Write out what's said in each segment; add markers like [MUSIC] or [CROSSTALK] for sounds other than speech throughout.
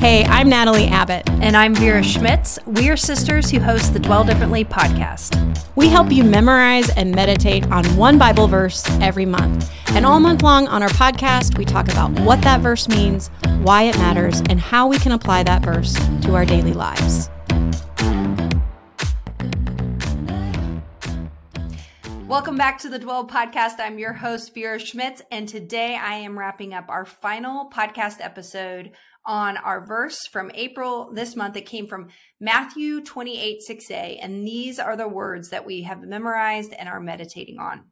Hey, I'm Natalie Abbott. And I'm Vera Schmitz. We are sisters who host the Dwell Differently podcast. We help you memorize and meditate on one Bible verse every month. And all month long on our podcast, we talk about what that verse means, why it matters, and how we can apply that verse to our daily lives. Welcome back to the Dwell podcast. I'm your host, Vera Schmitz, and today I am wrapping up our final podcast episode on our verse from April this month. It came from Matthew 28 6a. And these are the words that we have memorized and are meditating on.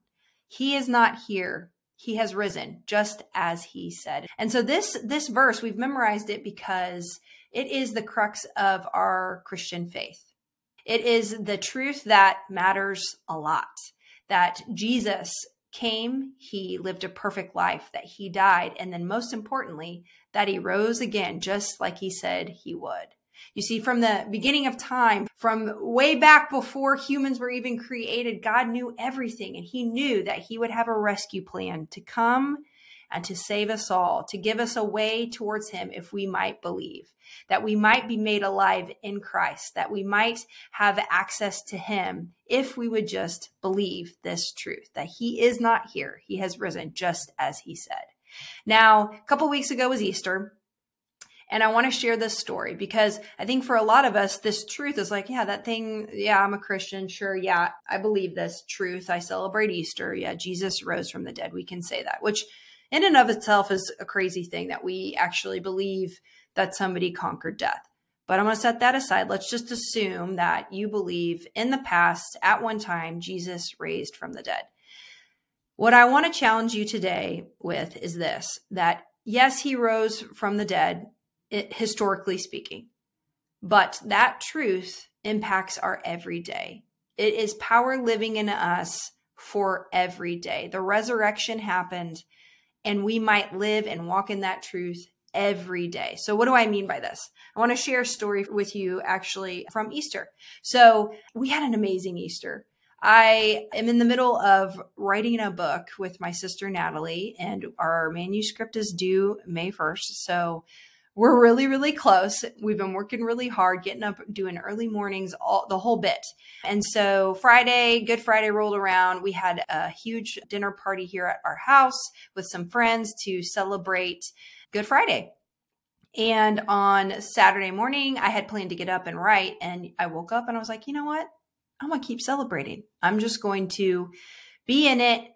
He is not here. He has risen, just as he said. And so this, this verse, we've memorized it because it is the crux of our Christian faith. It is the truth that matters a lot that Jesus came, he lived a perfect life, that he died, and then most importantly, that he rose again, just like he said he would. You see, from the beginning of time, from way back before humans were even created, God knew everything and he knew that he would have a rescue plan to come and to save us all, to give us a way towards him if we might believe, that we might be made alive in Christ, that we might have access to him if we would just believe this truth that he is not here. He has risen just as he said. Now, a couple weeks ago was Easter. And I want to share this story because I think for a lot of us, this truth is like, yeah, that thing, yeah, I'm a Christian. Sure. Yeah, I believe this truth. I celebrate Easter. Yeah, Jesus rose from the dead. We can say that, which in and of itself is a crazy thing that we actually believe that somebody conquered death. But I'm going to set that aside. Let's just assume that you believe in the past, at one time, Jesus raised from the dead. What I want to challenge you today with is this that yes, he rose from the dead, it, historically speaking, but that truth impacts our everyday. It is power living in us for every day. The resurrection happened and we might live and walk in that truth every day. So, what do I mean by this? I want to share a story with you actually from Easter. So, we had an amazing Easter. I am in the middle of writing a book with my sister Natalie, and our manuscript is due May 1st. So, we're really really close. We've been working really hard getting up doing early mornings all the whole bit. And so friday good friday rolled around. We had a huge dinner party here at our house with some friends to celebrate good friday. And on saturday morning i had planned to get up and write and i woke up and i was like you know what? I'm gonna keep celebrating. I'm just going to be in it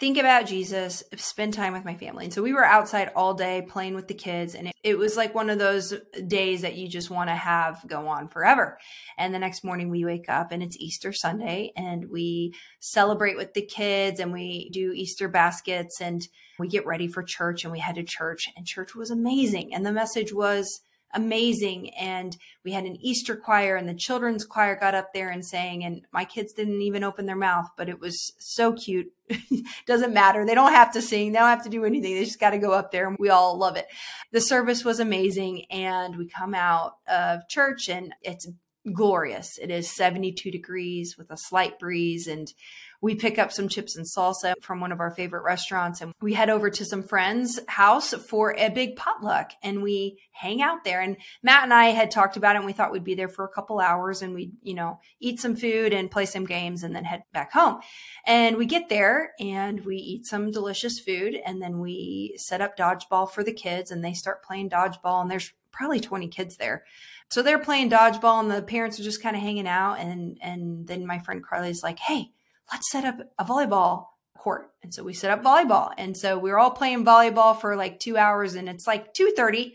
think about Jesus, spend time with my family. And so we were outside all day playing with the kids. And it, it was like one of those days that you just want to have go on forever. And the next morning we wake up and it's Easter Sunday and we celebrate with the kids and we do Easter baskets and we get ready for church and we head to church and church was amazing. And the message was, amazing. And we had an Easter choir and the children's choir got up there and sang and my kids didn't even open their mouth, but it was so cute. [LAUGHS] Doesn't matter. They don't have to sing. They don't have to do anything. They just got to go up there and we all love it. The service was amazing. And we come out of church and it's glorious. It is 72 degrees with a slight breeze and we pick up some chips and salsa from one of our favorite restaurants and we head over to some friends' house for a big potluck and we hang out there. And Matt and I had talked about it and we thought we'd be there for a couple hours and we'd, you know, eat some food and play some games and then head back home. And we get there and we eat some delicious food and then we set up dodgeball for the kids and they start playing dodgeball and there's probably 20 kids there. So they're playing dodgeball and the parents are just kind of hanging out and and then my friend Carly's like, "Hey, let's set up a volleyball court. And so we set up volleyball. And so we are all playing volleyball for like two hours and it's like 2.30.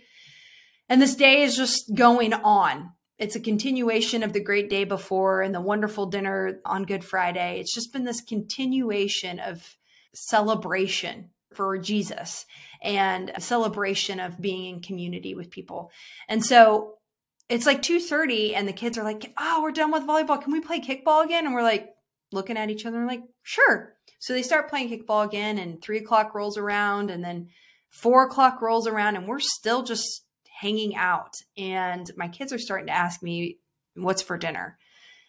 And this day is just going on. It's a continuation of the great day before and the wonderful dinner on Good Friday. It's just been this continuation of celebration for Jesus and a celebration of being in community with people. And so it's like 2.30 and the kids are like, oh, we're done with volleyball. Can we play kickball again? And we're like, looking at each other like, sure. So they start playing kickball again, and three o'clock rolls around, and then four o'clock rolls around, and we're still just hanging out. And my kids are starting to ask me, what's for dinner?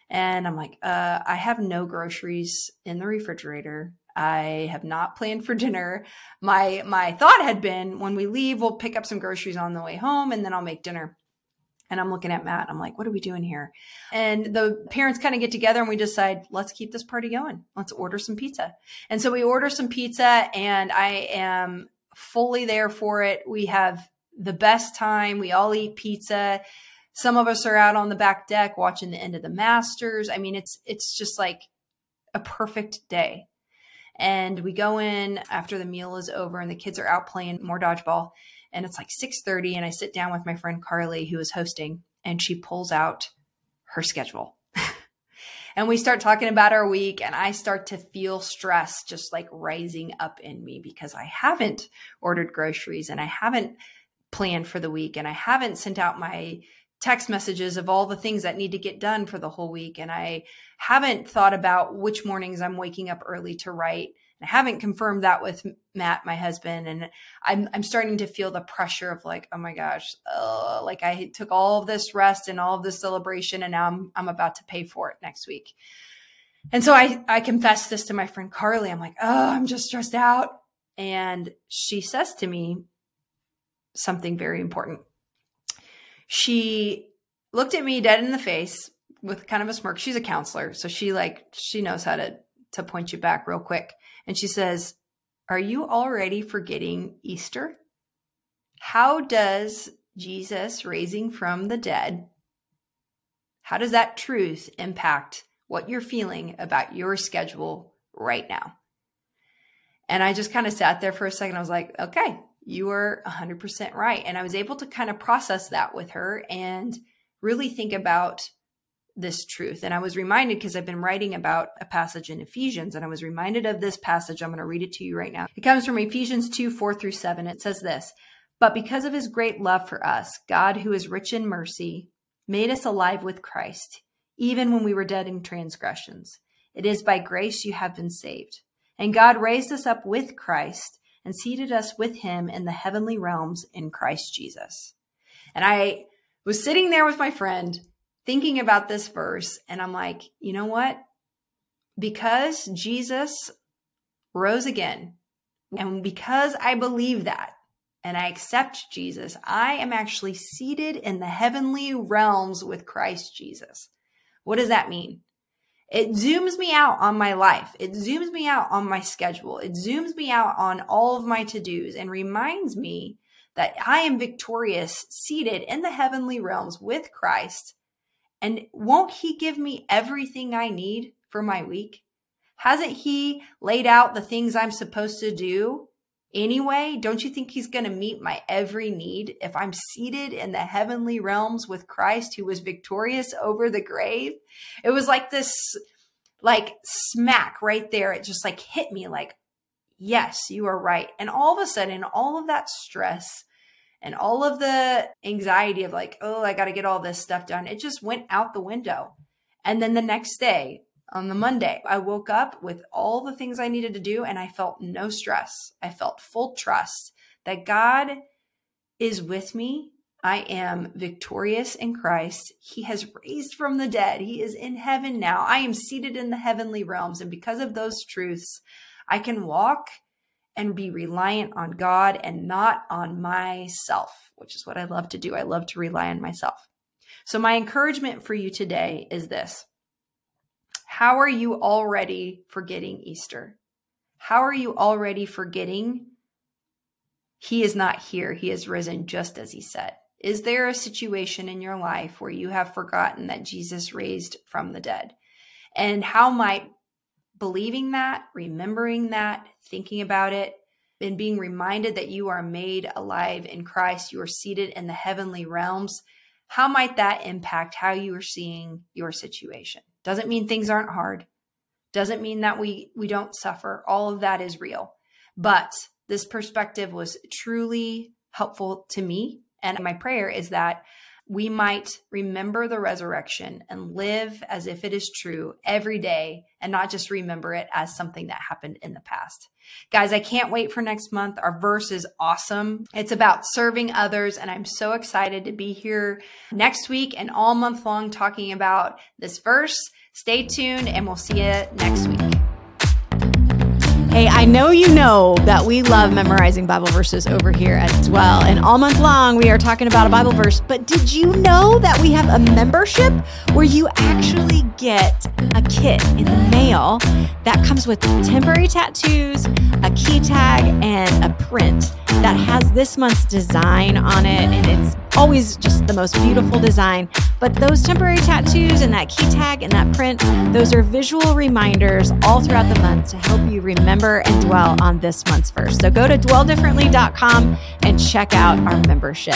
And I'm like, uh, I have no groceries in the refrigerator. I have not planned for dinner. My my thought had been when we leave, we'll pick up some groceries on the way home and then I'll make dinner. And I'm looking at Matt. I'm like, what are we doing here? And the parents kind of get together and we decide, let's keep this party going. Let's order some pizza. And so we order some pizza and I am fully there for it. We have the best time. We all eat pizza. Some of us are out on the back deck watching the end of the Masters. I mean, it's it's just like a perfect day. And we go in after the meal is over and the kids are out playing more dodgeball. And it's like 6:30 and I sit down with my friend Carly who is hosting and she pulls out her schedule. [LAUGHS] and we start talking about our week and I start to feel stress just like rising up in me because I haven't ordered groceries and I haven't planned for the week and I haven't sent out my text messages of all the things that need to get done for the whole week. And I haven't thought about which mornings I'm waking up early to write. I haven't confirmed that with Matt, my husband. And I'm, I'm starting to feel the pressure of like, oh my gosh, like I took all of this rest and all of this celebration and now I'm, I'm about to pay for it next week. And so I, I confessed this to my friend Carly. I'm like, oh, I'm just stressed out. And she says to me something very important she looked at me dead in the face with kind of a smirk. She's a counselor, so she like she knows how to to point you back real quick. And she says, "Are you already forgetting Easter? How does Jesus raising from the dead how does that truth impact what you're feeling about your schedule right now?" And I just kind of sat there for a second. I was like, "Okay, you are 100% right. And I was able to kind of process that with her and really think about this truth. And I was reminded because I've been writing about a passage in Ephesians, and I was reminded of this passage. I'm going to read it to you right now. It comes from Ephesians 2 4 through 7. It says this But because of his great love for us, God, who is rich in mercy, made us alive with Christ, even when we were dead in transgressions. It is by grace you have been saved. And God raised us up with Christ and seated us with him in the heavenly realms in Christ Jesus. And I was sitting there with my friend thinking about this verse, and I'm like, you know what? Because Jesus rose again, and because I believe that, and I accept Jesus, I am actually seated in the heavenly realms with Christ Jesus. What does that mean? It zooms me out on my life. It zooms me out on my schedule. It zooms me out on all of my to dos and reminds me that I am victorious, seated in the heavenly realms with Christ. And won't He give me everything I need for my week? Hasn't He laid out the things I'm supposed to do anyway? Don't you think He's going to meet my every need if I'm seated in the heavenly realms with Christ who was victorious over the grave? It was like this, like smack right there. It just like hit me like, yes, you are right. And all of a sudden, all of that stress and all of the anxiety of like, oh, I got to get all this stuff done, it just went out the window. And then the next day, on the Monday. I woke up with all the things I needed to do and I felt no stress. I felt full trust that God is with me. I am victorious in Christ. He has raised from the dead. He is in heaven now. I am seated in the heavenly realms. And because of those truths, I can walk and be reliant on God and not on myself, which is what I love to do. I love to rely on myself. So, my encouragement for you today is this how are you already forgetting Easter? How are you already forgetting he is not here? He is risen just as he said. Is there a situation in your life where you have forgotten that Jesus raised from the dead? And how might believing that, remembering that, thinking about it, and being reminded that you are made alive in Christ, you are seated in the heavenly realms, how might that impact how you are seeing your situation? Doesn't mean things aren't hard. Doesn't mean that we we don't suffer. All of that is real. But this perspective was truly helpful to me and my prayer is that we might remember the resurrection and live as if it is true every day and not just remember it as something that happened in the past. Guys, I can't wait for next month. Our verse is awesome. It's about serving others, and I'm so excited to be here next week and all month long talking about this verse. Stay tuned, and we'll see you next week. Hey, I know you know that we love memorizing Bible verses over here as well. And all month long, we are talking about a Bible verse. But did you know that we have a membership where you actually get a kit in the mail that comes with temporary tattoos, a key tag, and a print that has this month's design on it? And it's always just the most beautiful design. But those temporary tattoos and that key tag and that print, those are visual reminders all throughout the month to help you remember dwell on this month's verse. So go to dwelldifferently.com and check out our membership.